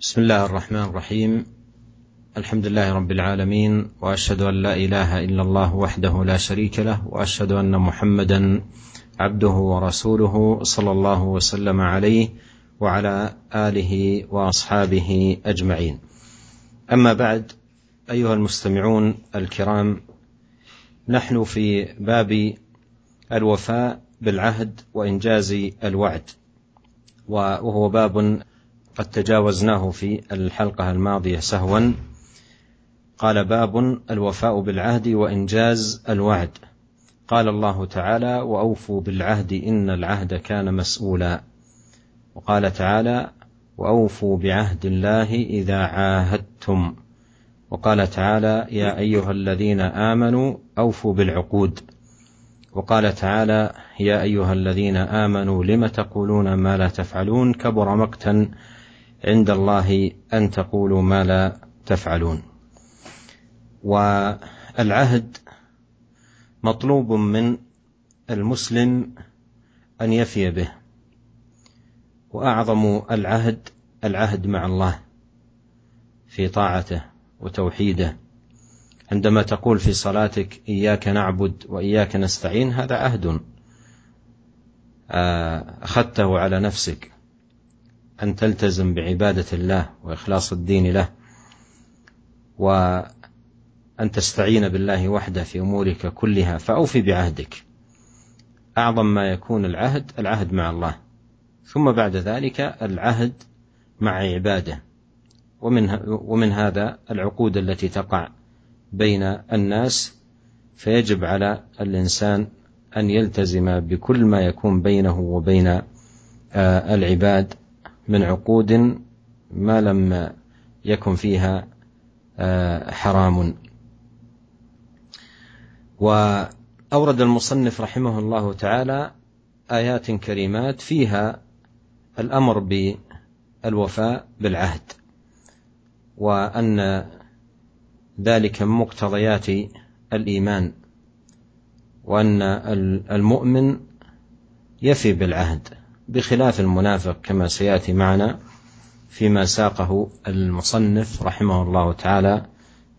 بسم الله الرحمن الرحيم. الحمد لله رب العالمين وأشهد أن لا إله إلا الله وحده لا شريك له وأشهد أن محمدا عبده ورسوله صلى الله وسلم عليه وعلى آله وأصحابه أجمعين. أما بعد أيها المستمعون الكرام نحن في باب الوفاء بالعهد وإنجاز الوعد وهو باب قد تجاوزناه في الحلقة الماضية سهوا. قال باب الوفاء بالعهد وإنجاز الوعد. قال الله تعالى وأوفوا بالعهد إن العهد كان مسؤولا وقال تعالى وأوفوا بعهد الله إذا عاهدتم وقال تعالى يا أيها الذين آمنوا أوفوا بالعقود وقال تعالى يا أيها الذين آمنوا لم تقولون ما لا تفعلون كبر مقتا عند الله أن تقولوا ما لا تفعلون. والعهد مطلوب من المسلم أن يفي به. وأعظم العهد العهد مع الله في طاعته وتوحيده. عندما تقول في صلاتك إياك نعبد وإياك نستعين هذا عهد أخذته على نفسك. أن تلتزم بعبادة الله وإخلاص الدين له وأن تستعين بالله وحده في أمورك كلها فأوفي بعهدك. أعظم ما يكون العهد العهد مع الله. ثم بعد ذلك العهد مع عباده. ومن ومن هذا العقود التي تقع بين الناس فيجب على الإنسان أن يلتزم بكل ما يكون بينه وبين العباد من عقود ما لم يكن فيها حرام. وأورد المصنف رحمه الله تعالى آيات كريمات فيها الأمر بالوفاء بالعهد وأن ذلك من مقتضيات الإيمان وأن المؤمن يفي بالعهد. بخلاف المنافق كما سياتي معنا فيما ساقه المصنف رحمه الله تعالى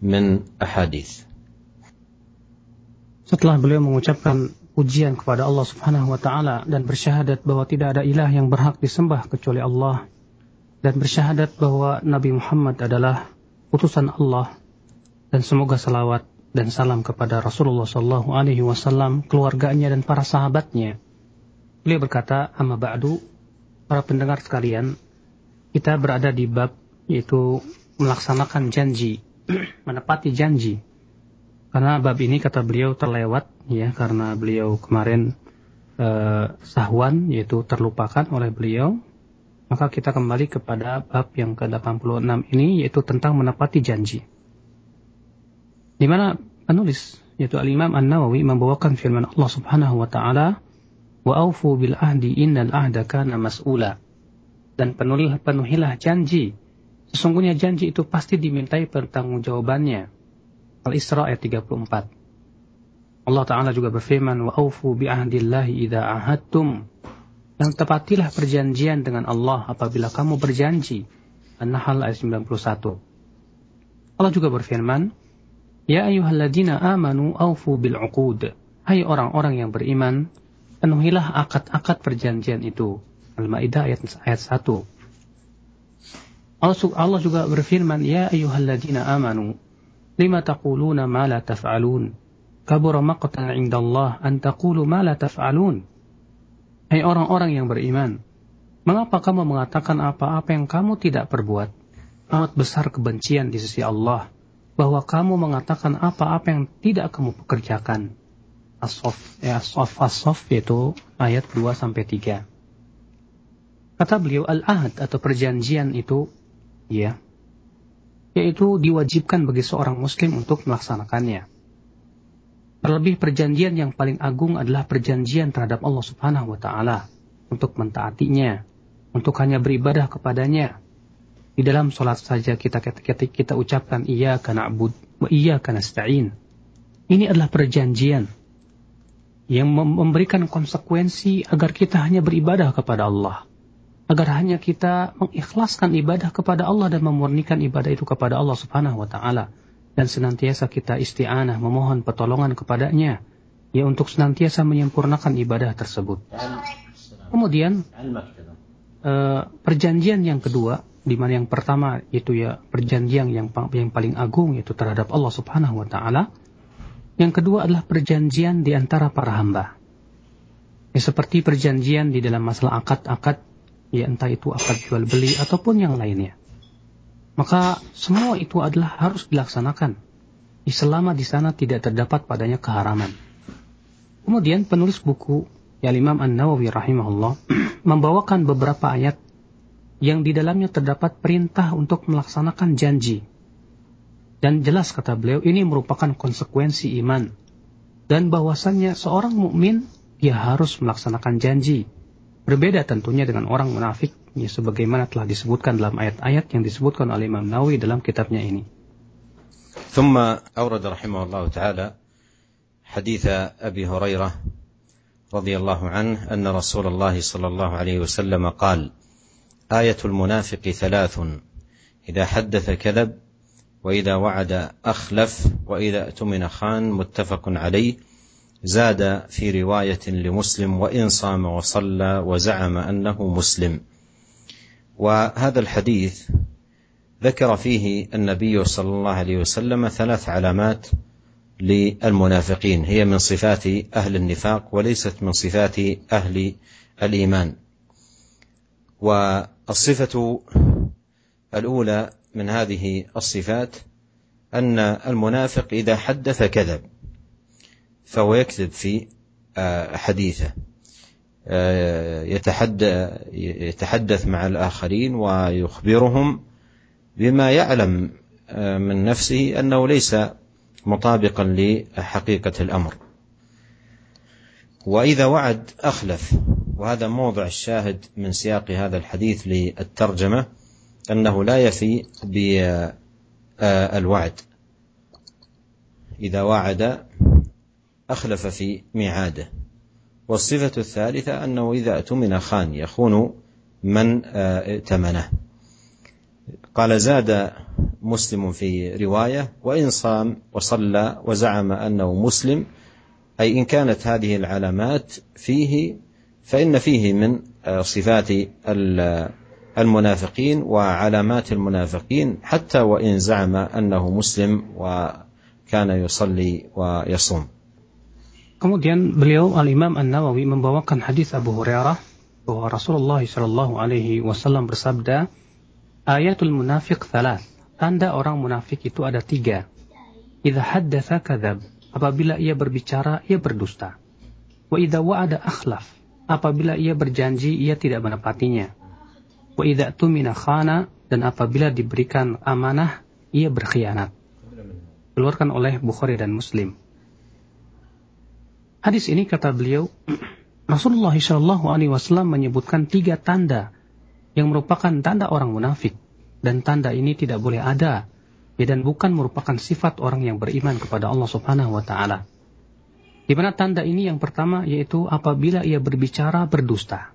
من احاديث Setelah beliau mengucapkan pujian kepada Allah Subhanahu wa taala dan bersyahadat bahwa tidak ada ilah yang berhak disembah kecuali Allah dan bersyahadat bahwa Nabi Muhammad adalah utusan Allah dan semoga salawat dan salam kepada Rasulullah Shallallahu Alaihi Wasallam, keluarganya dan para sahabatnya. Beliau berkata, "Amma ba'du, para pendengar sekalian, kita berada di bab yaitu melaksanakan janji, menepati janji. Karena bab ini kata beliau terlewat ya karena beliau kemarin eh, sahwan yaitu terlupakan oleh beliau. Maka kita kembali kepada bab yang ke-86 ini yaitu tentang menepati janji. Di mana penulis yaitu Al-Imam An-Nawawi membawakan firman Allah Subhanahu wa taala, "Wa aufu bil ahdi innal ahda kana mas'ula." Dan penuhilah, penuhilah janji. Sesungguhnya janji itu pasti dimintai pertanggungjawabannya. Al-Isra ayat 34. Allah Ta'ala juga berfirman, Wa aufu bi ahdillahi idha ahadtum. Dan tepatilah perjanjian dengan Allah apabila kamu berjanji. An-Nahl ayat 91. Allah juga berfirman, Ya ayuhalladzina amanu aufu bil uqud. Hai orang-orang yang beriman, penuhilah akad-akad perjanjian itu. Al-Maidah ayat, ayat 1. Allah juga berfirman, Ya ayuhalladzina amanu, lima taquluna ma la taf'alun. Kabura maqtan indallah an taqulu ma la taf'alun. Hai orang-orang yang beriman, mengapa kamu mengatakan apa-apa yang kamu tidak perbuat? Amat besar kebencian di sisi Allah bahwa kamu mengatakan apa-apa yang tidak kamu pekerjakan. As-Sof, ya, As-Sof, As-Sof yaitu ayat 2 sampai 3. Kata beliau al-ahad atau perjanjian itu ya yaitu diwajibkan bagi seorang muslim untuk melaksanakannya. Terlebih perjanjian yang paling agung adalah perjanjian terhadap Allah Subhanahu wa taala untuk mentaatinya, untuk hanya beribadah kepadanya. Di dalam sholat saja kita kita, kita, kita ucapkan iya karena abud iya karena stain. Ini adalah perjanjian yang memberikan konsekuensi agar kita hanya beribadah kepada Allah. agar hanya kita mengikhlaskan ibadah kepada Allah dan memurnikan ibadah itu kepada Allah Subhanahu wa taala dan senantiasa kita isti'anah memohon pertolongan kepadanya ya untuk senantiasa menyempurnakan ibadah tersebut. Kemudian uh, perjanjian yang kedua di mana yang pertama itu ya perjanjian yang yang paling agung yaitu terhadap Allah Subhanahu wa taala. Yang kedua adalah perjanjian di antara para hamba. Ya, seperti perjanjian di dalam masalah akad-akad ya entah itu akad jual beli ataupun yang lainnya. Maka semua itu adalah harus dilaksanakan selama di sana tidak terdapat padanya keharaman. Kemudian penulis buku ya Imam An-Nawawi rahimahullah membawakan beberapa ayat yang di dalamnya terdapat perintah untuk melaksanakan janji. Dan jelas kata beliau ini merupakan konsekuensi iman dan bahwasannya seorang mukmin dia harus melaksanakan janji Berbeda tentunya dengan orang munafik ya sebagaimana telah disebutkan dalam ayat-ayat yang disebutkan oleh Imam Nawawi dalam kitabnya ini. ثم أورد رحمه الله تعالى حديث أبي هريرة رضي الله عنه أن رسول الله صلى الله عليه وسلم قال آية المنافق ثلاث إذا حدث كذب وإذا وعد أخلف وإذا اؤتمن خان متفق عليه زاد في رواية لمسلم وإن صام وصلى وزعم أنه مسلم. وهذا الحديث ذكر فيه النبي صلى الله عليه وسلم ثلاث علامات للمنافقين. هي من صفات أهل النفاق وليست من صفات أهل الإيمان. والصفة الأولى من هذه الصفات أن المنافق إذا حدث كذب فهو يكذب في آه، حديثه. آه، يتحدث مع الآخرين ويخبرهم بما يعلم آه، من نفسه أنه ليس مطابقا لحقيقة الأمر. وإذا وعد أخلف وهذا موضع الشاهد من سياق هذا الحديث للترجمة. أنه لا يفي بالوعد إذا وعد أخلف في ميعاده. والصفة الثالثة أنه إذا اؤتمن خان يخون من ائتمنه. قال زاد مسلم في رواية وإن صام وصلى وزعم أنه مسلم أي إن كانت هذه العلامات فيه فإن فيه من صفات المنافقين وعلامات المنافقين حتى وإن زعم أنه مسلم وكان يصلي ويصوم Kemudian beliau Al-Imam An-Nawawi membawakan hadis Abu Hurairah bahwa Rasulullah Shallallahu alaihi wasallam bersabda, "Ayatul munafiq thalath." Tanda orang munafik itu ada tiga. Idza haddatsa kadzab. Apabila ia berbicara, ia berdusta. Wa idza wa'ada akhlaf. Apabila ia berjanji, ia tidak menepatinya. Wa idza tumina khana dan apabila diberikan amanah, ia berkhianat. Keluarkan oleh Bukhari dan Muslim. Hadis ini kata beliau, Rasulullah Shallallahu Alaihi Wasallam menyebutkan tiga tanda yang merupakan tanda orang munafik dan tanda ini tidak boleh ada ya dan bukan merupakan sifat orang yang beriman kepada Allah Subhanahu Wa Taala. Di mana tanda ini yang pertama yaitu apabila ia berbicara berdusta.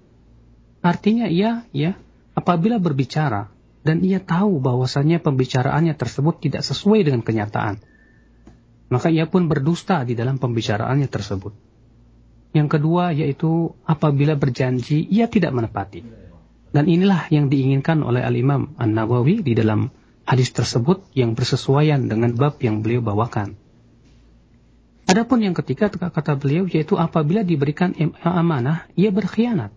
Artinya ia ya apabila berbicara dan ia tahu bahwasannya pembicaraannya tersebut tidak sesuai dengan kenyataan maka ia pun berdusta di dalam pembicaraannya tersebut. Yang kedua yaitu apabila berjanji ia tidak menepati. Dan inilah yang diinginkan oleh Al-Imam An-Nawawi di dalam hadis tersebut yang bersesuaian dengan bab yang beliau bawakan. Adapun yang ketiga kata beliau yaitu apabila diberikan amanah ia berkhianat.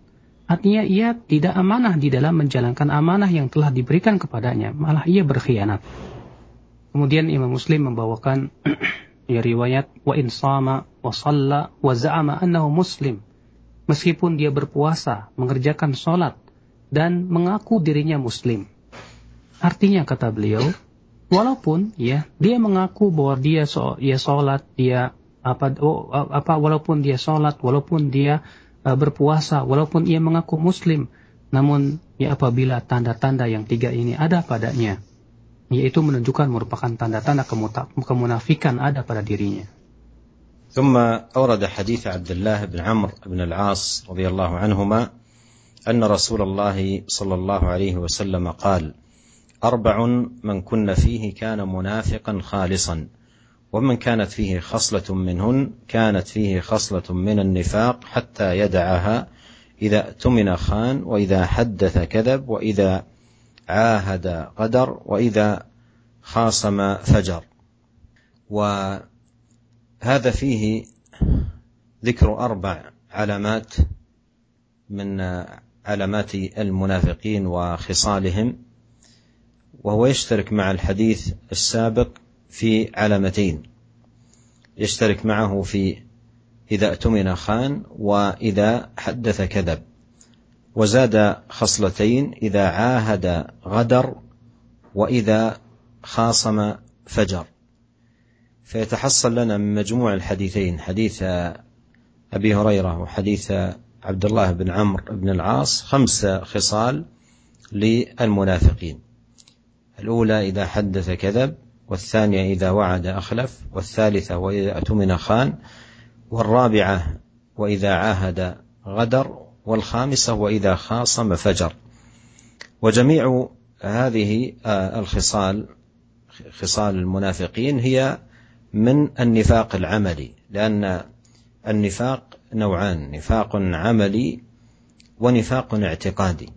Artinya ia tidak amanah di dalam menjalankan amanah yang telah diberikan kepadanya, malah ia berkhianat. Kemudian Imam Muslim membawakan ya riwayat wa in sama wa salla wa za'ama annahu muslim. Meskipun dia berpuasa mengerjakan sholat dan mengaku dirinya muslim. Artinya kata beliau walaupun ya dia mengaku bahwa dia so, dia sholat dia apa oh, apa walaupun dia sholat walaupun dia uh, berpuasa walaupun ia mengaku muslim namun ya apabila tanda-tanda yang tiga ini ada padanya yaitu menunjukkan merupakan tanda-tanda kemunafikan ada pada dirinya. ثم أورد حديث عبد الله بن عمرو بن العاص رضي الله عنهما أن رسول الله صلى الله عليه وسلم قال أربع من كن فيه كان منافقا خالصا ومن كانت فيه خصلة منهن كانت فيه خصلة من النفاق حتى يدعها إذا اؤتمن خان وإذا حدث كذب وإذا عاهد غدر وإذا خاصم فجر. وهذا فيه ذكر أربع علامات من علامات المنافقين وخصالهم وهو يشترك مع الحديث السابق في علامتين. يشترك معه في إذا اؤتمن خان وإذا حدث كذب. وزاد خصلتين إذا عاهد غدر وإذا خاصم فجر. فيتحصل لنا من مجموع الحديثين حديث أبي هريرة وحديث عبد الله بن عمرو بن العاص خمس خصال للمنافقين. الأولى إذا حدث كذب والثانية إذا وعد أخلف والثالثة وإذا أتمن خان والرابعة وإذا عاهد غدر والخامسة وإذا خاصم فجر. وجميع هذه الخصال خصال المنافقين هي من النفاق العملي لأن النفاق نوعان نفاق عملي ونفاق اعتقادي.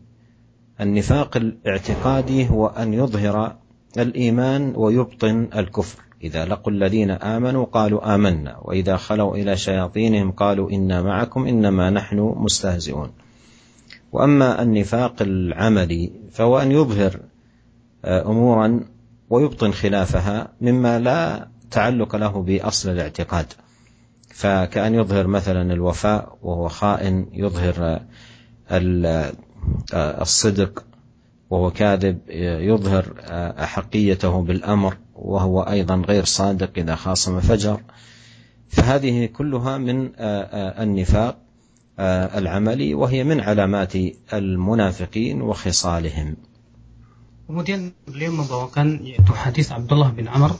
النفاق الاعتقادي هو أن يظهر الإيمان ويبطن الكفر. إذا لقوا الذين آمنوا قالوا آمنا وإذا خلوا إلى شياطينهم قالوا إنا معكم إنما نحن مستهزئون. وأما النفاق العملي فهو أن يظهر أمورا ويبطن خلافها مما لا تعلق له بأصل الاعتقاد. فكأن يظهر مثلا الوفاء وهو خائن يظهر الصدق وهو كاذب يظهر أحقيته بالأمر وهو أيضا غير صادق إذا خاصم فجر فهذه كلها من النفاق العملي وهي من علامات المنافقين وخصالهم Kemudian beliau membawakan yaitu hadis Abdullah bin Amr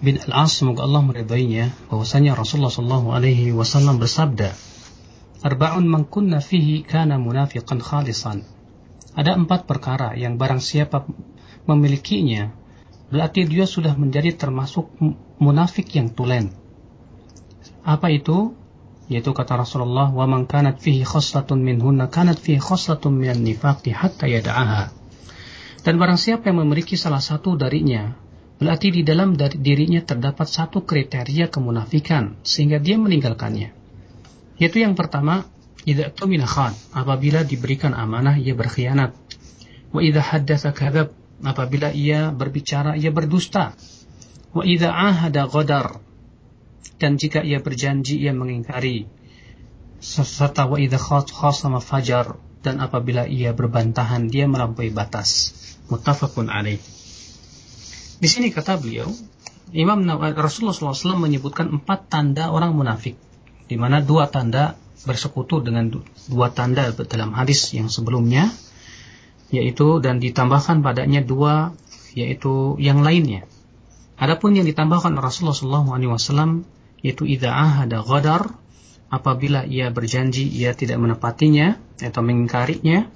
bin Al-As semoga Allah meridainya bahwasanya Rasulullah Shallallahu alaihi wasallam bersabda Arba'un man kunna fihi kana munafiqan khalisan Ada empat perkara yang barang siapa memilikinya berarti dia sudah menjadi termasuk munafik yang tulen. Apa itu? Yaitu kata Rasulullah, "Wa man kanat fihi khoslatun minhunna kanat fihi khoslatun minan nifaqi hatta yada'aha." Dan barang siapa yang memiliki salah satu darinya, berarti di dalam dirinya terdapat satu kriteria kemunafikan sehingga dia meninggalkannya. Yaitu yang pertama, idza tumina khan, apabila diberikan amanah ia berkhianat. Wa idza haddatsa apabila ia berbicara ia berdusta. Wa idza ahada dan jika ia berjanji ia mengingkari. Serta wa idza khasama fajar, dan apabila ia berbantahan dia melampaui batas. Muttafaqun alaih. Di sini kata beliau, Imam Rasulullah SAW menyebutkan empat tanda orang munafik, di mana dua tanda bersekutu dengan dua tanda dalam hadis yang sebelumnya, yaitu dan ditambahkan padanya dua yaitu yang lainnya. Adapun yang ditambahkan Rasulullah SAW yaitu idza ahada ghadar apabila ia berjanji ia tidak menepatinya atau mengingkarinya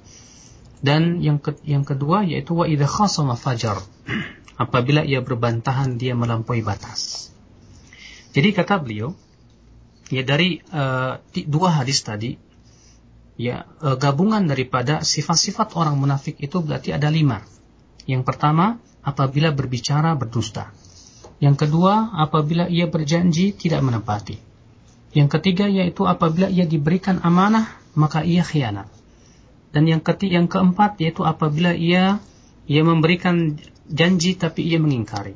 dan yang ke, yang kedua yaitu wa idza khasama fajar. Apabila ia berbantahan dia melampaui batas. Jadi kata beliau, ya dari uh, dua hadis tadi, ya uh, gabungan daripada sifat-sifat orang munafik itu berarti ada lima. Yang pertama, apabila berbicara berdusta. Yang kedua, apabila ia berjanji tidak menepati. Yang ketiga yaitu apabila ia diberikan amanah maka ia khianat. Dan yang ketiga, yang keempat yaitu apabila ia ia memberikan janji tapi ia mengingkari.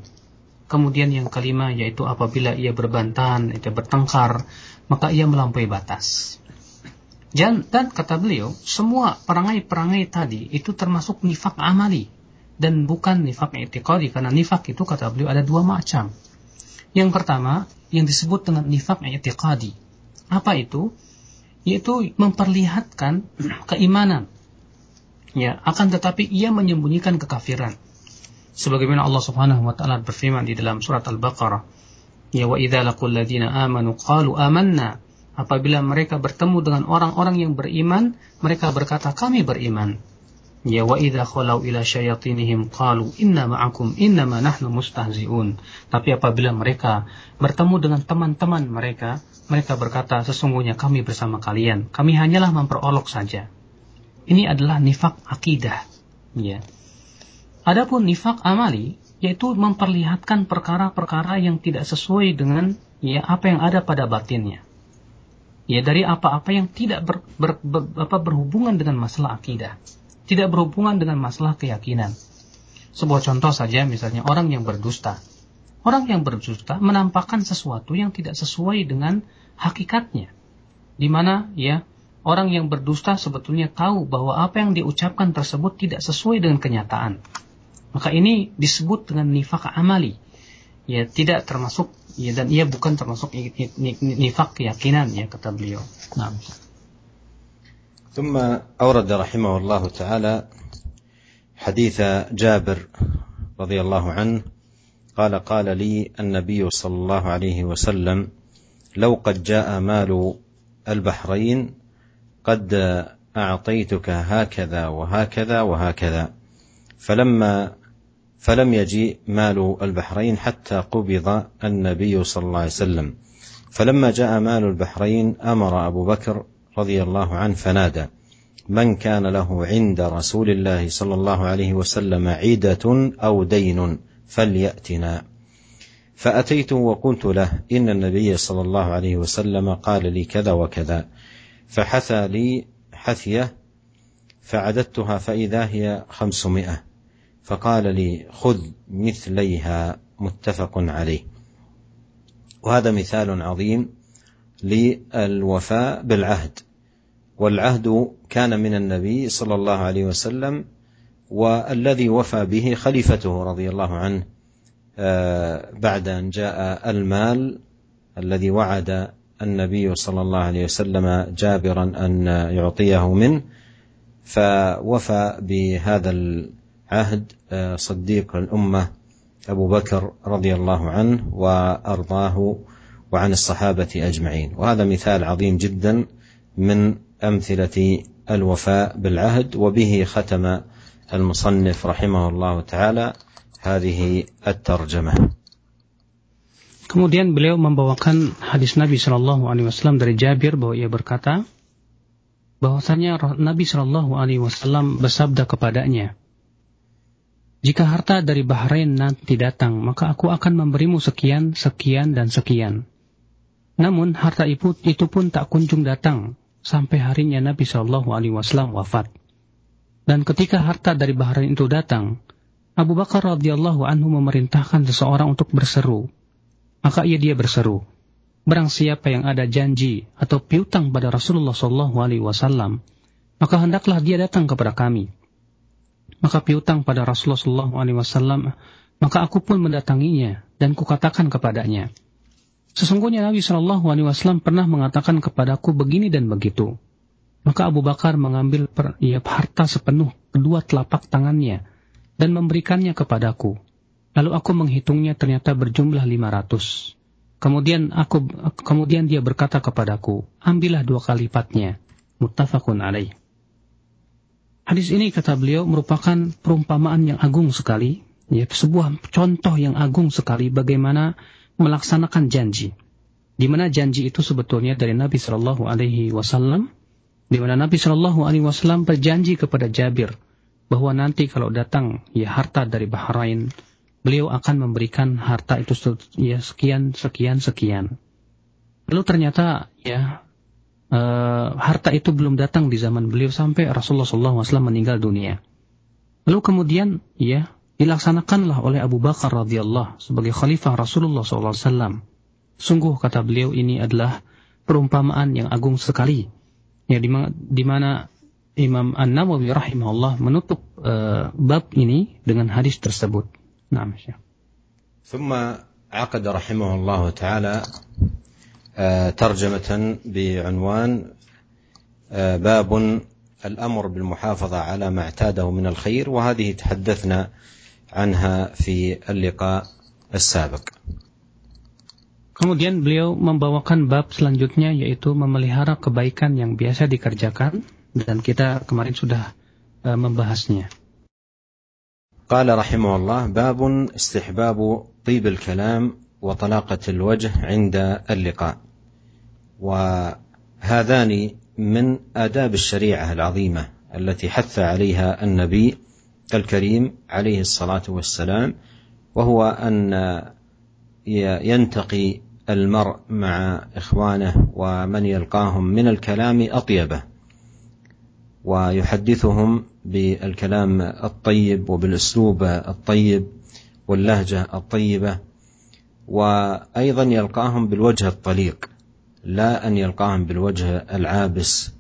Kemudian yang kelima yaitu apabila ia berbantahan, itu bertengkar, maka ia melampaui batas. Dan, dan kata beliau, semua perangai-perangai tadi itu termasuk nifak amali dan bukan nifak etikadi karena nifak itu kata beliau ada dua macam. Yang pertama yang disebut dengan nifak etikadi. Apa itu? yaitu memperlihatkan keimanan. Ya, akan tetapi ia menyembunyikan kekafiran. Sebagaimana Allah Subhanahu wa taala berfirman di dalam surat Al-Baqarah, "Ya wa idza laqul ladzina amanu qalu amanna apabila mereka bertemu dengan orang-orang yang beriman, mereka berkata kami beriman. Ya wa idza khalau ila syayatinihim qalu inna ma'akum innama nahnu mustahzi'un. Tapi apabila mereka bertemu dengan teman-teman mereka, mereka berkata sesungguhnya kami bersama kalian, kami hanyalah memperolok saja. Ini adalah nifak akidah, ya. Adapun nifak amali yaitu memperlihatkan perkara-perkara yang tidak sesuai dengan ya apa yang ada pada batinnya. Ya dari apa-apa yang tidak ber, ber, ber, apa, berhubungan dengan masalah akidah tidak berhubungan dengan masalah keyakinan. Sebuah contoh saja misalnya orang yang berdusta. Orang yang berdusta menampakkan sesuatu yang tidak sesuai dengan hakikatnya. Di mana ya orang yang berdusta sebetulnya tahu bahwa apa yang diucapkan tersebut tidak sesuai dengan kenyataan. Maka ini disebut dengan nifak amali. Ya, tidak termasuk ya dan ia bukan termasuk nifak keyakinan ya kata beliau. Nah. ثم أورد رحمه الله تعالى حديث جابر رضي الله عنه قال قال لي النبي صلى الله عليه وسلم لو قد جاء مال البحرين قد أعطيتك هكذا وهكذا وهكذا فلما فلم يجيء مال البحرين حتى قبض النبي صلى الله عليه وسلم. فلما جاء مال البحرين أمر أبو بكر رضي الله عنه فنادى من كان له عند رسول الله صلى الله عليه وسلم عيدة أو دين فليأتنا. فأتيته وقلت له إن النبي صلى الله عليه وسلم قال لي كذا وكذا فحثى لي حثية فعددتها فإذا هي خمسمائة. فقال لي خذ مثليها متفق عليه. وهذا مثال عظيم للوفاء بالعهد. والعهد كان من النبي صلى الله عليه وسلم والذي وفى به خليفته رضي الله عنه آه، بعد أن جاء المال الذي وعد النبي صلى الله عليه وسلم جابرا أن يعطيه منه فوفى بهذا آه، صديق الامه ابو بكر رضي الله عنه وارضاه وعن الصحابة أجمعين وهذا مثال عظيم جدا من أمثلة الوفاء بالعهد وبه ختم المصنف رحمه الله تعالى هذه الترجمة Kemudian beliau membawakan hadis Nabi Shallallahu Alaihi Wasallam dari Jabir bahwa ia berkata, bahwasanya Nabi Shallallahu Alaihi Wasallam bersabda kepadanya, jika harta dari Bahrain nanti datang, maka aku akan memberimu sekian, sekian, dan sekian. Namun harta itu, itu pun tak kunjung datang sampai harinya Nabi Shallallahu Alaihi Wasallam wafat. Dan ketika harta dari Bahrain itu datang, Abu Bakar radhiyallahu anhu memerintahkan seseorang untuk berseru. Maka ia dia berseru, Barang siapa yang ada janji atau piutang pada Rasulullah Shallallahu Alaihi Wasallam, maka hendaklah dia datang kepada kami. Maka piutang pada Rasulullah Shallallahu Alaihi Wasallam, maka aku pun mendatanginya dan kukatakan kepadanya, Sesungguhnya Nabi Shallallahu Alaihi Wasallam pernah mengatakan kepadaku begini dan begitu. Maka Abu Bakar mengambil per, ya, harta sepenuh kedua telapak tangannya dan memberikannya kepadaku. Lalu aku menghitungnya ternyata berjumlah 500. Kemudian aku kemudian dia berkata kepadaku, ambillah dua kali lipatnya. Muttafaqun alaih. Hadis ini kata beliau merupakan perumpamaan yang agung sekali, ya sebuah contoh yang agung sekali bagaimana melaksanakan janji. Di mana janji itu sebetulnya dari Nabi Shallallahu Alaihi Wasallam, di mana Nabi Shallallahu Alaihi Wasallam berjanji kepada Jabir bahwa nanti kalau datang ya harta dari Bahrain, beliau akan memberikan harta itu ya sekian sekian sekian. Lalu ternyata ya uh, harta itu belum datang di zaman beliau sampai Rasulullah SAW meninggal dunia. Lalu kemudian ya dilaksanakanlah oleh Abu Bakar radhiyallahu sebagai khalifah Rasulullah SAW. Sungguh kata beliau ini adalah perumpamaan yang agung sekali. Ya di mana Imam An-Nawawi rahimahullah menutup uh, bab ini dengan hadis tersebut. Nah, Syekh. ثم عقد رحمه الله تعالى ترجمة بعنوان باب الأمر بالمحافظة على ما اعتاده من الخير وهذه تحدثنا عنها في اللقاء السابق Kemudian beliau membawakan bab selanjutnya yaitu memelihara kebaikan yang biasa dikerjakan dan kita kemarin sudah uh, membahasnya. قال رحمه الله باب استحباب طيب الكلام وطلاقة الوجه عند اللقاء. وهذان من آداب الشريعة العظيمة التي حث عليها النبي الكريم عليه الصلاة والسلام وهو أن ينتقي المرء مع إخوانه ومن يلقاهم من الكلام أطيبه ويحدثهم بالكلام الطيب وبالأسلوب الطيب واللهجة الطيبة وأيضا يلقاهم بالوجه الطليق لا أن يلقاهم بالوجه العابس.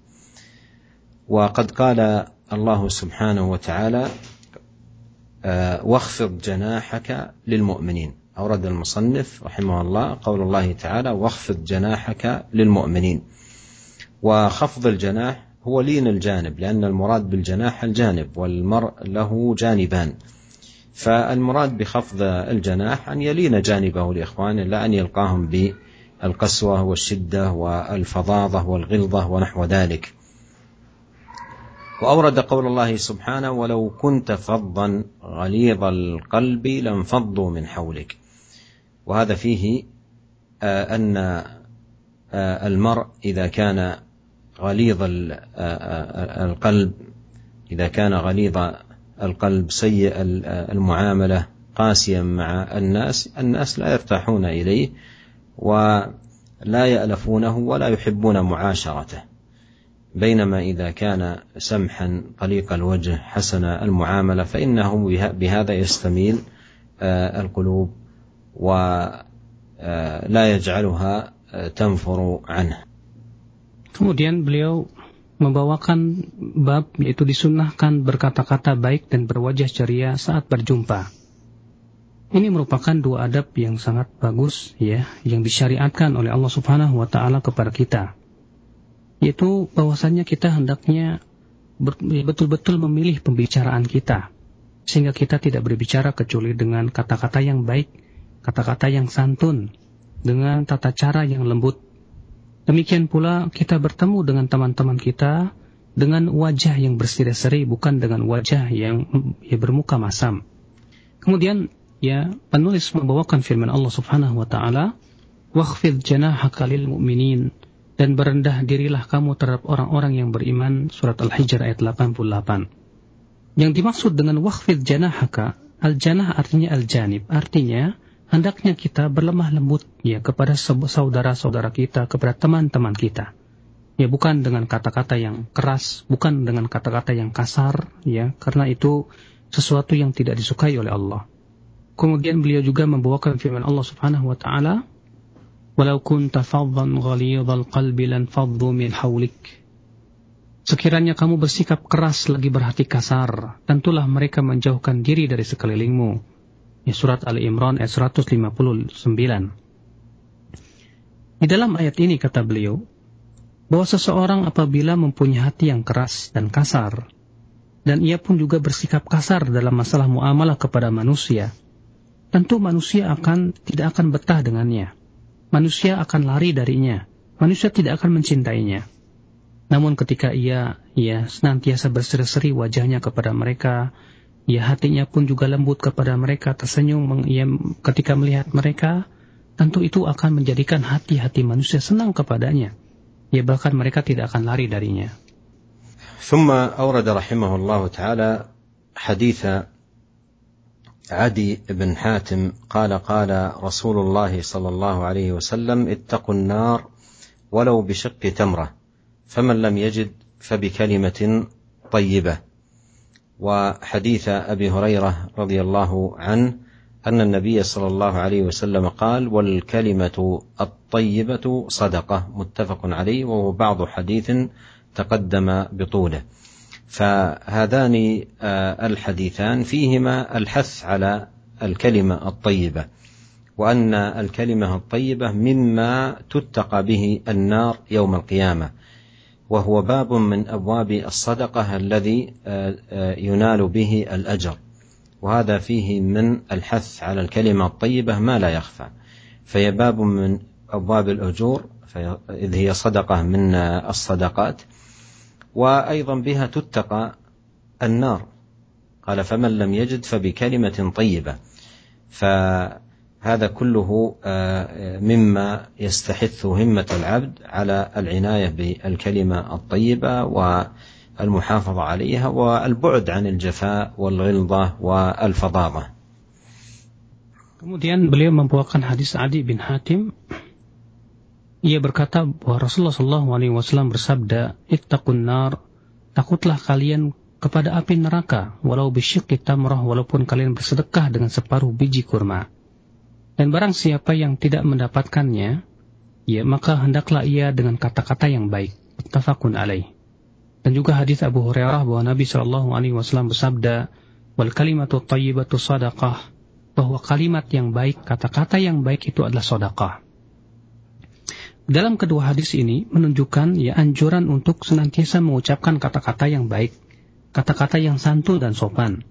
وقد قال الله سبحانه وتعالى واخفض جناحك للمؤمنين. أورد المصنف رحمه الله قول الله تعالى واخفض جناحك للمؤمنين. وخفض الجناح هو لين الجانب لأن المراد بالجناح الجانب والمرء له جانبان. فالمراد بخفض الجناح أن يلين جانبه لإخوانه لا أن يلقاهم بالقسوة والشدة والفظاظة والغلظة ونحو ذلك. وأورد قول الله سبحانه ولو كنت فظا غليظ القلب لانفضوا من حولك وهذا فيه أن المرء إذا كان غليظ القلب إذا كان غليظ القلب سيء المعاملة قاسيا مع الناس الناس لا يرتاحون إليه ولا يألفونه ولا يحبون معاشرته. بينما إذا كان سمحا طليق الوجه حسن المعاملة فإنه بهذا يستميل القلوب ولا يجعلها تنفر عنه. Kemudian beliau membawakan bab yaitu disunnahkan berkata-kata baik dan berwajah ceria saat berjumpa. Ini merupakan dua adab yang sangat bagus ya, yang disyariatkan oleh Allah Subhanahu wa taala kepada kita. Yaitu bahwasannya kita hendaknya betul-betul memilih pembicaraan kita sehingga kita tidak berbicara kecuali dengan kata-kata yang baik, kata-kata yang santun, dengan tata cara yang lembut Demikian pula kita bertemu dengan teman-teman kita dengan wajah yang berseri-seri bukan dengan wajah yang ya, bermuka masam. Kemudian ya penulis membawakan firman Allah Subhanahu wa taala, "Wakhfid janahaka lil mu'minin" dan berendah dirilah kamu terhadap orang-orang yang beriman surat Al-Hijr ayat 88. Yang dimaksud dengan wakhfid janahaka, al-janah artinya al-janib, artinya hendaknya kita berlemah lembut ya kepada saudara-saudara kita, kepada teman-teman kita. Ya bukan dengan kata-kata yang keras, bukan dengan kata-kata yang kasar, ya karena itu sesuatu yang tidak disukai oleh Allah. Kemudian beliau juga membawakan firman Allah Subhanahu wa taala, "Walau kunta faddan ghalidhal qalbi lan faddu min hawlik." Sekiranya kamu bersikap keras lagi berhati kasar, tentulah mereka menjauhkan diri dari sekelilingmu. Ya, surat Ali Imran ayat 159. Di dalam ayat ini kata beliau, bahwa seseorang apabila mempunyai hati yang keras dan kasar, dan ia pun juga bersikap kasar dalam masalah muamalah kepada manusia, tentu manusia akan tidak akan betah dengannya. Manusia akan lari darinya. Manusia tidak akan mencintainya. Namun ketika ia ia senantiasa berseri-seri wajahnya kepada mereka, ya hatinya pun juga lembut kepada mereka, tersenyum ya, ketika melihat mereka, tentu itu akan menjadikan hati-hati manusia senang kepadanya. Ya bahkan mereka tidak akan lari darinya. ثم أورد رحمه الله تعالى حديث عدي بن حاتم قال قال رسول الله صلى الله عليه وسلم اتقوا النار ولو بشق تمرة فمن لم يجد فبكلمة طيبة وحديث أبي هريرة رضي الله عنه أن النبي صلى الله عليه وسلم قال والكلمة الطيبة صدقة متفق عليه وهو بعض حديث تقدم بطوله. فهذان الحديثان فيهما الحث على الكلمة الطيبة وأن الكلمة الطيبة مما تتقى به النار يوم القيامة. وهو باب من أبواب الصدقة الذي ينال به الأجر. وهذا فيه من الحث على الكلمة الطيبة ما لا يخفى. فهي باب من أبواب الأجور إذ هي صدقة من الصدقات. وأيضا بها تتقى النار. قال فمن لم يجد فبكلمة طيبة. فهذا كله آه، مما يستحث همة العبد على العناية بالكلمة الطيبة والمحافظة عليها والبعد عن الجفاء والغلظة والفظاظة Kemudian beliau membawakan hadis Adi bin Hatim. Ia berkata bahwa Rasulullah Shallallahu Alaihi Wasallam bersabda, "Ittaqun nar, takutlah kalian kepada api neraka, walau bisyikki tamrah, walaupun kalian bersedekah dengan separuh biji kurma. Dan barang siapa yang tidak mendapatkannya, ya maka hendaklah ia dengan kata-kata yang baik. Tafakun alaih. Dan juga hadis Abu Hurairah bahwa Nabi Shallallahu Alaihi Wasallam bersabda, wal kalimatu tayyibatu sadaqah, bahwa kalimat yang baik, kata-kata yang baik itu adalah sodakah. Dalam kedua hadis ini menunjukkan ya anjuran untuk senantiasa mengucapkan kata-kata yang baik kata-kata yang santun dan sopan.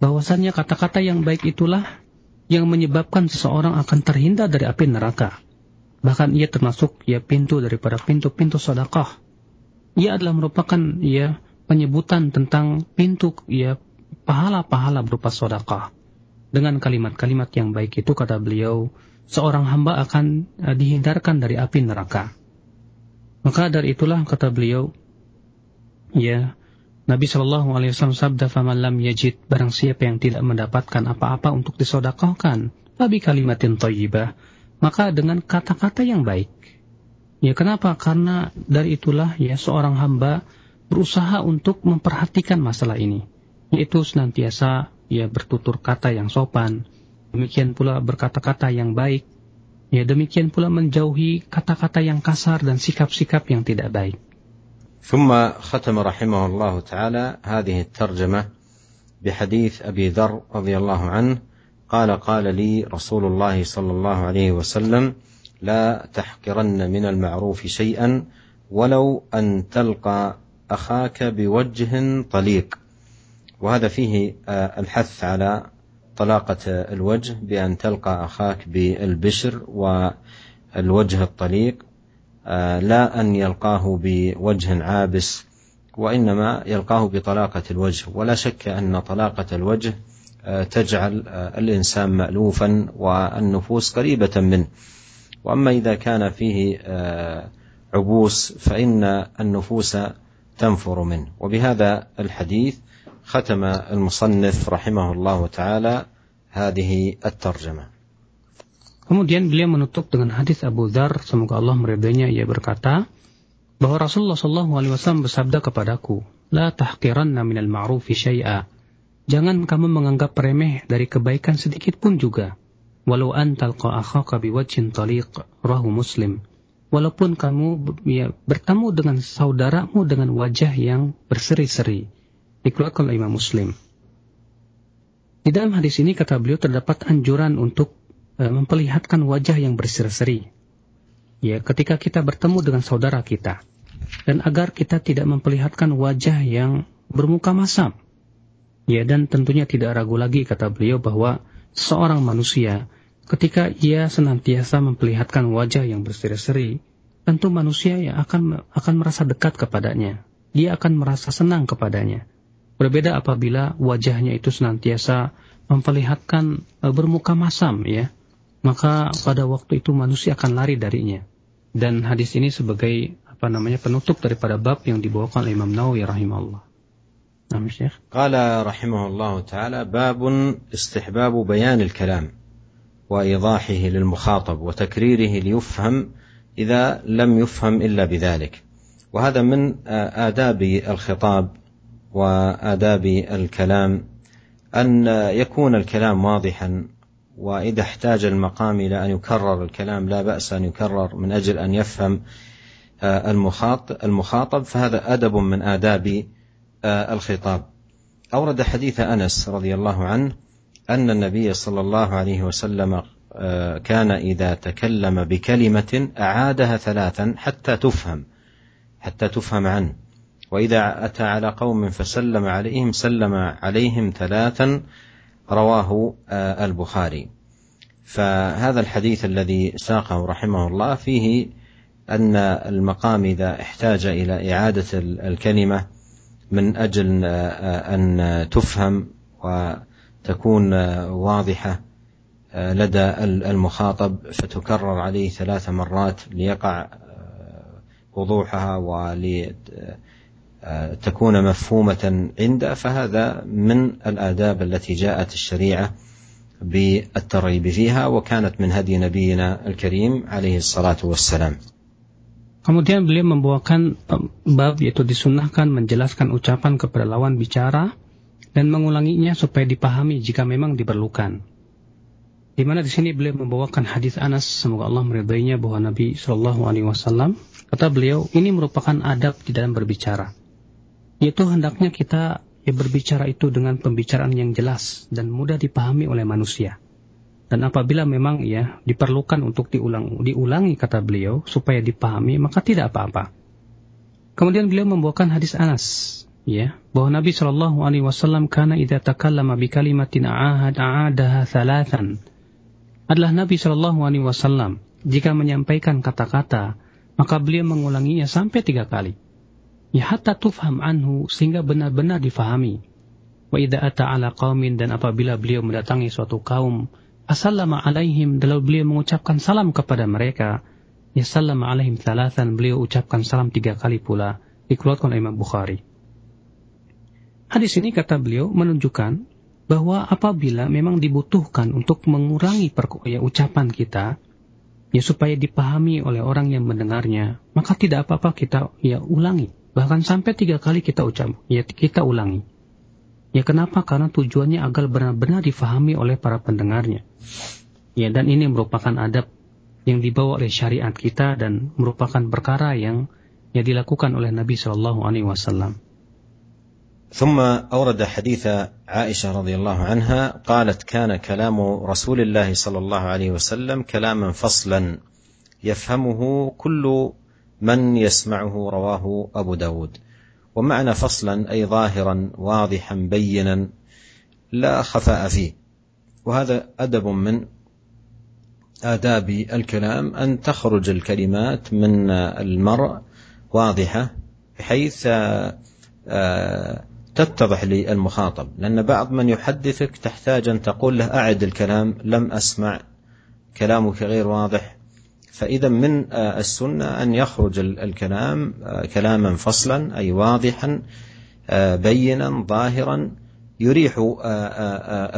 Bahwasannya kata-kata yang baik itulah yang menyebabkan seseorang akan terhindar dari api neraka. Bahkan ia termasuk ya pintu daripada pintu-pintu sedekah. Ia adalah merupakan ya penyebutan tentang pintu ya pahala-pahala berupa sedekah. Dengan kalimat-kalimat yang baik itu kata beliau, seorang hamba akan uh, dihindarkan dari api neraka. Maka dari itulah kata beliau, ya Nabi Shallallahu Alaihi Wasallam sabda, "Faman lam yajid barang siapa yang tidak mendapatkan apa-apa untuk disodakohkan, tapi kalimatin thayyibah, maka dengan kata-kata yang baik." Ya kenapa? Karena dari itulah ya seorang hamba berusaha untuk memperhatikan masalah ini, yaitu senantiasa ya bertutur kata yang sopan, demikian pula berkata-kata yang baik, ya demikian pula menjauhi kata-kata yang kasar dan sikap-sikap yang tidak baik. ثم ختم رحمه الله تعالى هذه الترجمة بحديث أبي ذر رضي الله عنه قال قال لي رسول الله صلى الله عليه وسلم لا تحقرن من المعروف شيئا ولو أن تلقى أخاك بوجه طليق. وهذا فيه آه، الحث على طلاقة الوجه بأن تلقى أخاك بالبشر والوجه الطليق لا أن يلقاه بوجه عابس وإنما يلقاه بطلاقة الوجه. ولا شك أن طلاقة الوجه آه، تجعل آه، الإنسان مألوفا والنفوس قريبة منه. وأما إذا كان فيه عبوس فإن النفوس تنفر منه. وبهذا الحديث ختم المصنف رحمه الله تعالى هذه الترجمة. Kemudian beliau menutup dengan hadis Abu Dhar, semoga Allah meridainya, ia berkata, bahwa Rasulullah SAW bersabda kepadaku, La tahkiranna minal ma'rufi syai'a. Jangan kamu menganggap remeh dari kebaikan sedikit pun juga. Walau antal akhaka biwajhin taliq, rahu muslim. Walaupun kamu ya, bertemu dengan saudaramu dengan wajah yang berseri-seri. Dikeluarkan oleh Imam Muslim. Di dalam hadis ini kata beliau terdapat anjuran untuk memperlihatkan wajah yang berseri-seri. Ya, ketika kita bertemu dengan saudara kita. Dan agar kita tidak memperlihatkan wajah yang bermuka masam. Ya, dan tentunya tidak ragu lagi kata beliau bahwa seorang manusia ketika ia senantiasa memperlihatkan wajah yang berseri-seri, tentu manusia yang akan akan merasa dekat kepadanya. Dia akan merasa senang kepadanya. Berbeda apabila wajahnya itu senantiasa memperlihatkan e, bermuka masam ya maka pada waktu itu manusia akan lari darinya. Dan hadis ini sebagai apa namanya penutup daripada bab yang dibawakan oleh Imam Nawawi rahimahullah. نعم شيخ قال رحمه الله تعالى باب استحباب بيان الكلام وإيضاحه للمخاطب وتكريره ليفهم إذا لم يفهم إلا بذلك وهذا من آداب الخطاب وآداب الكلام أن يكون الكلام واضحا وإذا احتاج المقام إلى أن يكرر الكلام لا بأس أن يكرر من أجل أن يفهم آه، المخاطب فهذا أدب من آداب آه، الخطاب. أورد حديث أنس رضي الله عنه أن النبي صلى الله عليه وسلم آه، كان إذا تكلم بكلمة أعادها ثلاثا حتى تفهم حتى تفهم عنه. وإذا أتى على قوم فسلم عليهم سلم عليهم ثلاثا رواه البخاري. فهذا الحديث الذي ساقه رحمه الله فيه أن المقام إذا احتاج إلى إعادة الكلمة من أجل أن تفهم وتكون واضحة لدى المخاطب فتكرر عليه ثلاث مرات ليقع وضوحها ولتكون مفهومه عنده فهذا من الاداب التي جاءت الشريعه بالترغيب فيها وكانت من هدي نبينا الكريم عليه الصلاة والسلام Kemudian beliau membawakan bab yaitu disunahkan menjelaskan ucapan kepada lawan bicara dan mengulanginya supaya dipahami jika memang diperlukan. Di mana di sini beliau membawakan hadis Anas semoga Allah meridainya bahwa Nabi Shallallahu Alaihi Wasallam kata beliau ini merupakan adab di dalam berbicara. Yaitu hendaknya kita ya berbicara itu dengan pembicaraan yang jelas dan mudah dipahami oleh manusia. Dan apabila memang ya diperlukan untuk diulang diulangi kata beliau supaya dipahami maka tidak apa-apa. Kemudian beliau membawakan hadis Anas ya bahwa Nabi Shallallahu alaihi wasallam karena idza takallama bi kalimatin ahad a'adaha thalathan adalah Nabi Shallallahu alaihi wasallam jika menyampaikan kata-kata maka beliau mengulanginya sampai tiga kali ya hatta tufham anhu sehingga benar-benar difahami. Wa idza ata ala qaumin dan apabila beliau mendatangi suatu kaum, assalamu alaihim dalam beliau mengucapkan salam kepada mereka, ya salam alaihim thalathan beliau ucapkan salam tiga kali pula dikeluarkan oleh Imam Bukhari. Hadis ini kata beliau menunjukkan bahwa apabila memang dibutuhkan untuk mengurangi ya, ucapan kita, ya supaya dipahami oleh orang yang mendengarnya, maka tidak apa-apa kita ya ulangi Bahkan sampai tiga kali kita ucap, ya kita ulangi. Ya kenapa? Karena tujuannya agar benar-benar difahami oleh para pendengarnya. Ya dan ini merupakan adab yang dibawa oleh syariat kita dan merupakan perkara yang yang dilakukan oleh Nabi Shallallahu Alaihi Wasallam. ثم أورد حديث عائشة رضي الله عنها قالت كان كلام رسول الله صلى الله عليه وسلم كلاما فصلا يفهمه كل من يسمعه رواه أبو داود. ومعنى فصلا أي ظاهرا واضحا بينا لا خفاء فيه. وهذا أدب من آداب الكلام أن تخرج الكلمات من المرء واضحة بحيث آه، تتضح للمخاطب. لأن بعض من يحدثك تحتاج أن تقول له أعد الكلام لم أسمع كلامك غير واضح. فإذا من السنة أن يخرج الكلام كلاما فصلا أي واضحا بينا ظاهرا يريح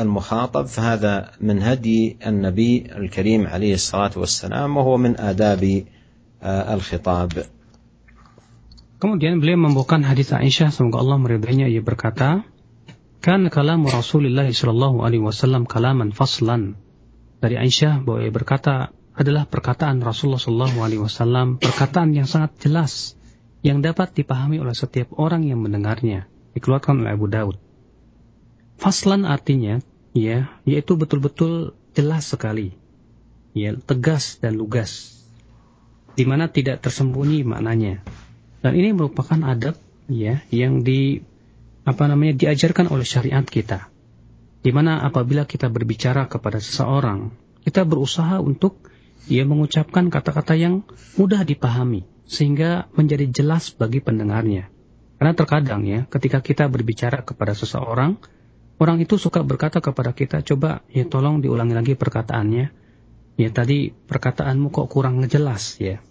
المخاطب فهذا من هدي النبي الكريم عليه الصلاة والسلام وهو من آداب الخطاب Kemudian beliau membawakan hadis Aisyah semoga Allah meridainya ia berkata, "Kan kalam Rasulullah sallallahu alaihi wasallam kalaman faslan." Dari Aisyah bahwa ia berkata, adalah perkataan Rasulullah SAW, perkataan yang sangat jelas, yang dapat dipahami oleh setiap orang yang mendengarnya, dikeluarkan oleh Abu Daud. Faslan artinya, ya, yaitu betul-betul jelas sekali, ya, tegas dan lugas, di mana tidak tersembunyi maknanya. Dan ini merupakan adab, ya, yang di apa namanya diajarkan oleh syariat kita. Di mana apabila kita berbicara kepada seseorang, kita berusaha untuk ia mengucapkan kata-kata yang mudah dipahami sehingga menjadi jelas bagi pendengarnya. Karena terkadang ya, ketika kita berbicara kepada seseorang, orang itu suka berkata kepada kita, coba ya tolong diulangi lagi perkataannya. Ya tadi perkataanmu kok kurang ngejelas ya.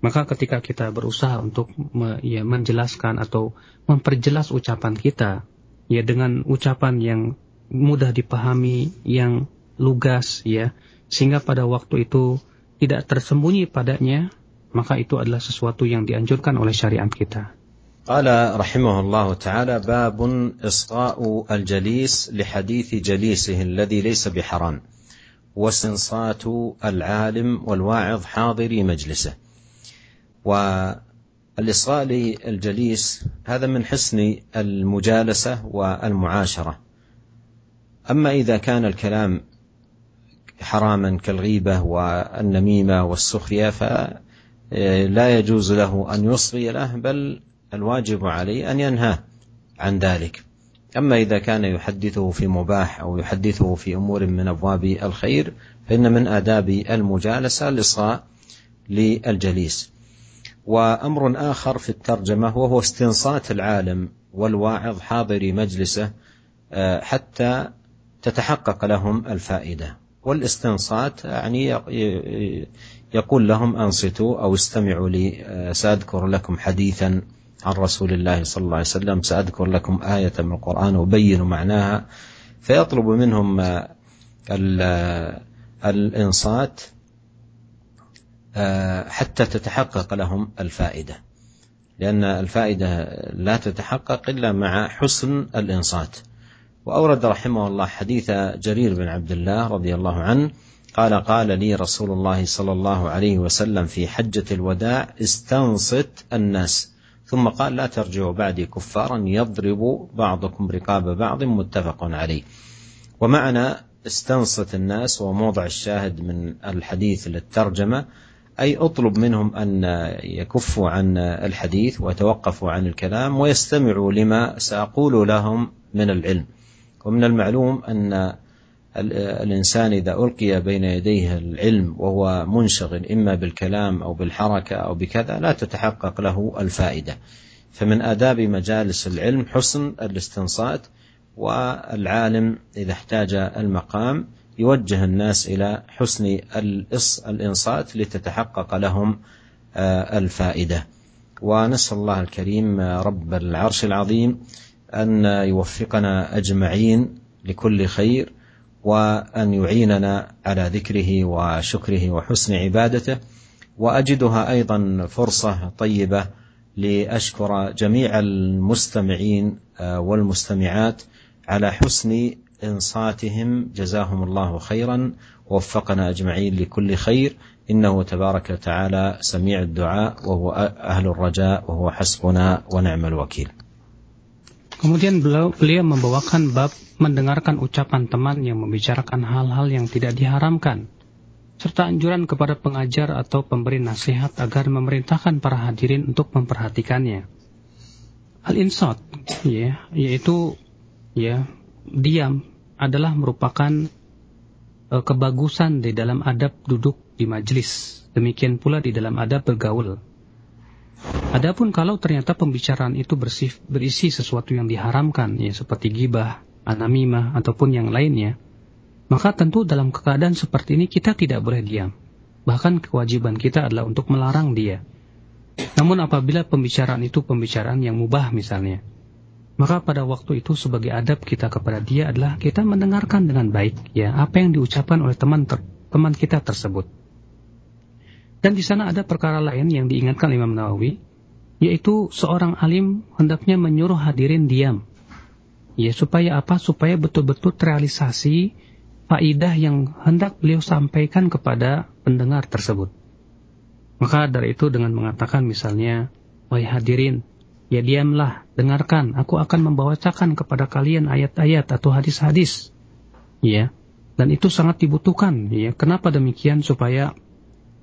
Maka ketika kita berusaha untuk me, ya, menjelaskan atau memperjelas ucapan kita, ya dengan ucapan yang mudah dipahami, yang lugas ya, sehingga pada waktu itu tidak tersembunyi padanya, maka itu adalah sesuatu yang dianjurkan oleh syariat kita. قال رحمه الله تعالى باب إصغاء الجليس لحديث جليسه الذي ليس بحرام واستنصات العالم والواعظ حاضري مجلسه والإصغاء للجليس هذا من حسن المجالسة والمعاشرة أما إذا كان الكلام حراما كالغيبة والنميمة والسخرية فلا يجوز له أن يصغي له بل الواجب عليه أن ينهاه عن ذلك. أما إذا كان يحدثه في مباح أو يحدثه في أمور من أبواب الخير فإن من آداب المجالسة الإصغاء للجليس. وأمر آخر في الترجمة وهو استنصات العالم والواعظ حاضر مجلسه حتى تتحقق لهم الفائدة. والاستنصات يعني يقول لهم أنصتوا أو استمعوا لي سأذكر لكم حديثا عن رسول الله صلى الله عليه وسلم سأذكر لكم آية من القرآن وبين معناها فيطلب منهم الإنصات حتى تتحقق لهم الفائدة لأن الفائدة لا تتحقق إلا مع حسن الإنصات. وأورد رحمه الله حديث جرير بن عبد الله رضي الله عنه قال قال لي رسول الله صلى الله عليه وسلم في حجة الوداع استنصت الناس. ثم قال لا ترجعوا بعدي كفارا يضرب بعضكم رقاب بعض متفق عليه. ومعنى استنصت الناس وموضع الشاهد من الحديث للترجمة أي أطلب منهم أن يكفوا عن الحديث ويتوقفوا عن الكلام ويستمعوا لما سأقول لهم من العلم. ومن المعلوم أن الإنسان إذا ألقي بين يديه العلم وهو منشغل إما بالكلام أو بالحركة أو بكذا لا تتحقق له الفائدة. فمن آداب مجالس العلم حسن الاستنصات والعالم إذا احتاج المقام يوجه الناس إلى حسن الإنصات لتتحقق لهم الفائدة. ونسأل الله الكريم رب العرش العظيم أن يوفقنا أجمعين لكل خير وأن يعيننا على ذكره وشكره وحسن عبادته وأجدها أيضا فرصة طيبة لأشكر جميع المستمعين والمستمعات على حسن إنصاتهم. جزاهم الله خيرا. ووفقنا أجمعين لكل خير. إنه تبارك وتعالى سميع الدعاء وهو أهل الرجاء وهو حسبنا ونعم الوكيل. Kemudian beliau, beliau membawakan bab mendengarkan ucapan teman yang membicarakan hal-hal yang tidak diharamkan, serta anjuran kepada pengajar atau pemberi nasihat agar memerintahkan para hadirin untuk memperhatikannya. Al-insat, ya, yaitu ya diam adalah merupakan uh, kebagusan di dalam adab duduk di majlis. Demikian pula di dalam adab bergaul. Adapun kalau ternyata pembicaraan itu bersih, berisi sesuatu yang diharamkan, ya seperti gibah, anamimah, ataupun yang lainnya, maka tentu dalam keadaan seperti ini kita tidak boleh diam. Bahkan kewajiban kita adalah untuk melarang dia. Namun apabila pembicaraan itu pembicaraan yang mubah misalnya, maka pada waktu itu sebagai adab kita kepada dia adalah kita mendengarkan dengan baik ya apa yang diucapkan oleh teman ter, teman kita tersebut. Dan di sana ada perkara lain yang diingatkan Imam Nawawi, yaitu seorang alim hendaknya menyuruh hadirin diam. Ya, supaya apa? Supaya betul-betul terrealisasi faidah yang hendak beliau sampaikan kepada pendengar tersebut. Maka dari itu dengan mengatakan misalnya, wahai hadirin, ya diamlah, dengarkan, aku akan membawakan kepada kalian ayat-ayat atau hadis-hadis. Ya, dan itu sangat dibutuhkan. Ya, kenapa demikian? Supaya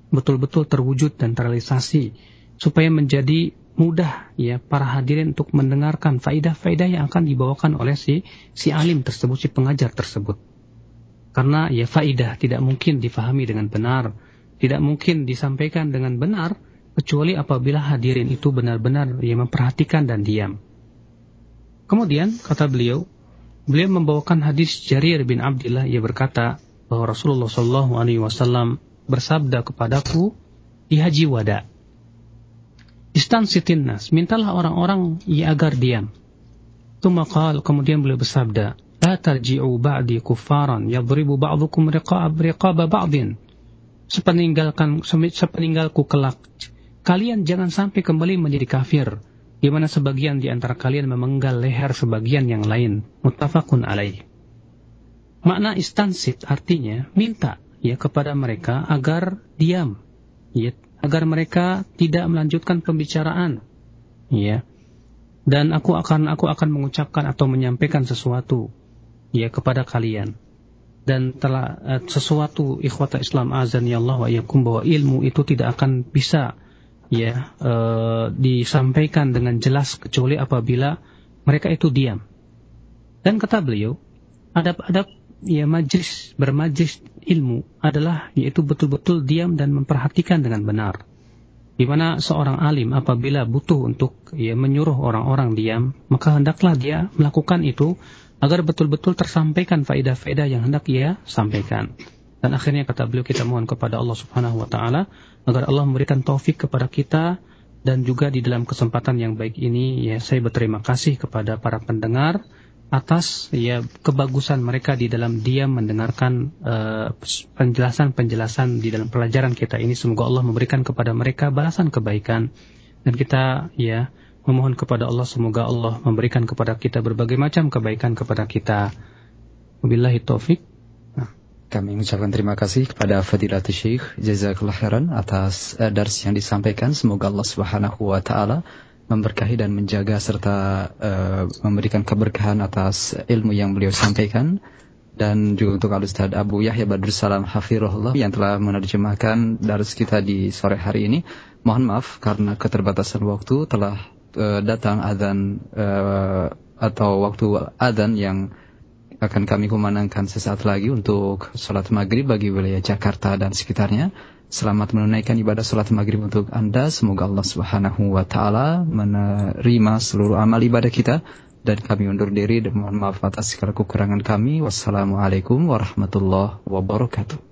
betul-betul terwujud dan terrealisasi supaya menjadi mudah ya para hadirin untuk mendengarkan faidah-faidah yang akan dibawakan oleh si si alim tersebut si pengajar tersebut. Karena ya faidah tidak mungkin difahami dengan benar tidak mungkin disampaikan dengan benar kecuali apabila hadirin itu benar-benar ya memperhatikan dan diam. Kemudian kata beliau beliau membawakan hadis Jarir bin Abdullah ia berkata bahwa Rasulullah Shallallahu Alaihi Wasallam bersabda kepadaku di haji wada. Istansitin nas, mintalah orang-orang ya agar diam. Tumakal kemudian beliau bersabda, La tarji'u ba'di kufaran yadribu ba'dukum riqab riqaba ba'din. Sepeninggalkan sepeninggalku kelak, kalian jangan sampai kembali menjadi kafir, di mana sebagian di antara kalian memenggal leher sebagian yang lain. Muttafaqun alaih. Makna istansit artinya minta, ya kepada mereka agar diam. Ya agar mereka tidak melanjutkan pembicaraan. Ya. Dan aku akan aku akan mengucapkan atau menyampaikan sesuatu ya kepada kalian. Dan telah uh, sesuatu ikhwata Islam azan ya Allah wa yakum bahwa ilmu itu tidak akan bisa ya uh, disampaikan dengan jelas kecuali apabila mereka itu diam. Dan kata beliau, adab-adab ya majlis bermajlis ilmu adalah yaitu betul-betul diam dan memperhatikan dengan benar. Di mana seorang alim apabila butuh untuk ya menyuruh orang-orang diam, maka hendaklah dia melakukan itu agar betul-betul tersampaikan faedah-faedah yang hendak ia sampaikan. Dan akhirnya kata beliau kita mohon kepada Allah Subhanahu wa taala agar Allah memberikan taufik kepada kita dan juga di dalam kesempatan yang baik ini ya saya berterima kasih kepada para pendengar atas ya kebagusan mereka di dalam diam mendengarkan uh, penjelasan-penjelasan di dalam pelajaran kita ini. Semoga Allah memberikan kepada mereka balasan kebaikan. Dan kita ya memohon kepada Allah semoga Allah memberikan kepada kita berbagai macam kebaikan kepada kita. Wabillahi taufik nah. kami mengucapkan terima kasih kepada Fadilatul Syekh Jazakallah khairan atas uh, dars yang disampaikan. Semoga Allah Subhanahu wa taala memberkahi dan menjaga serta uh, memberikan keberkahan atas ilmu yang beliau sampaikan dan juga untuk Al Ustaz Abu Yahya Badrul Salam Hafirullah yang telah menerjemahkan dars kita di sore hari ini. Mohon maaf karena keterbatasan waktu telah uh, datang adzan uh, atau waktu adzan yang akan kami kumandangkan sesaat lagi untuk sholat maghrib bagi wilayah Jakarta dan sekitarnya. Selamat menunaikan ibadah sholat maghrib untuk Anda. Semoga Allah Subhanahu wa Ta'ala menerima seluruh amal ibadah kita. Dan kami undur diri dan mohon maaf atas segala kekurangan kami. Wassalamualaikum warahmatullahi wabarakatuh.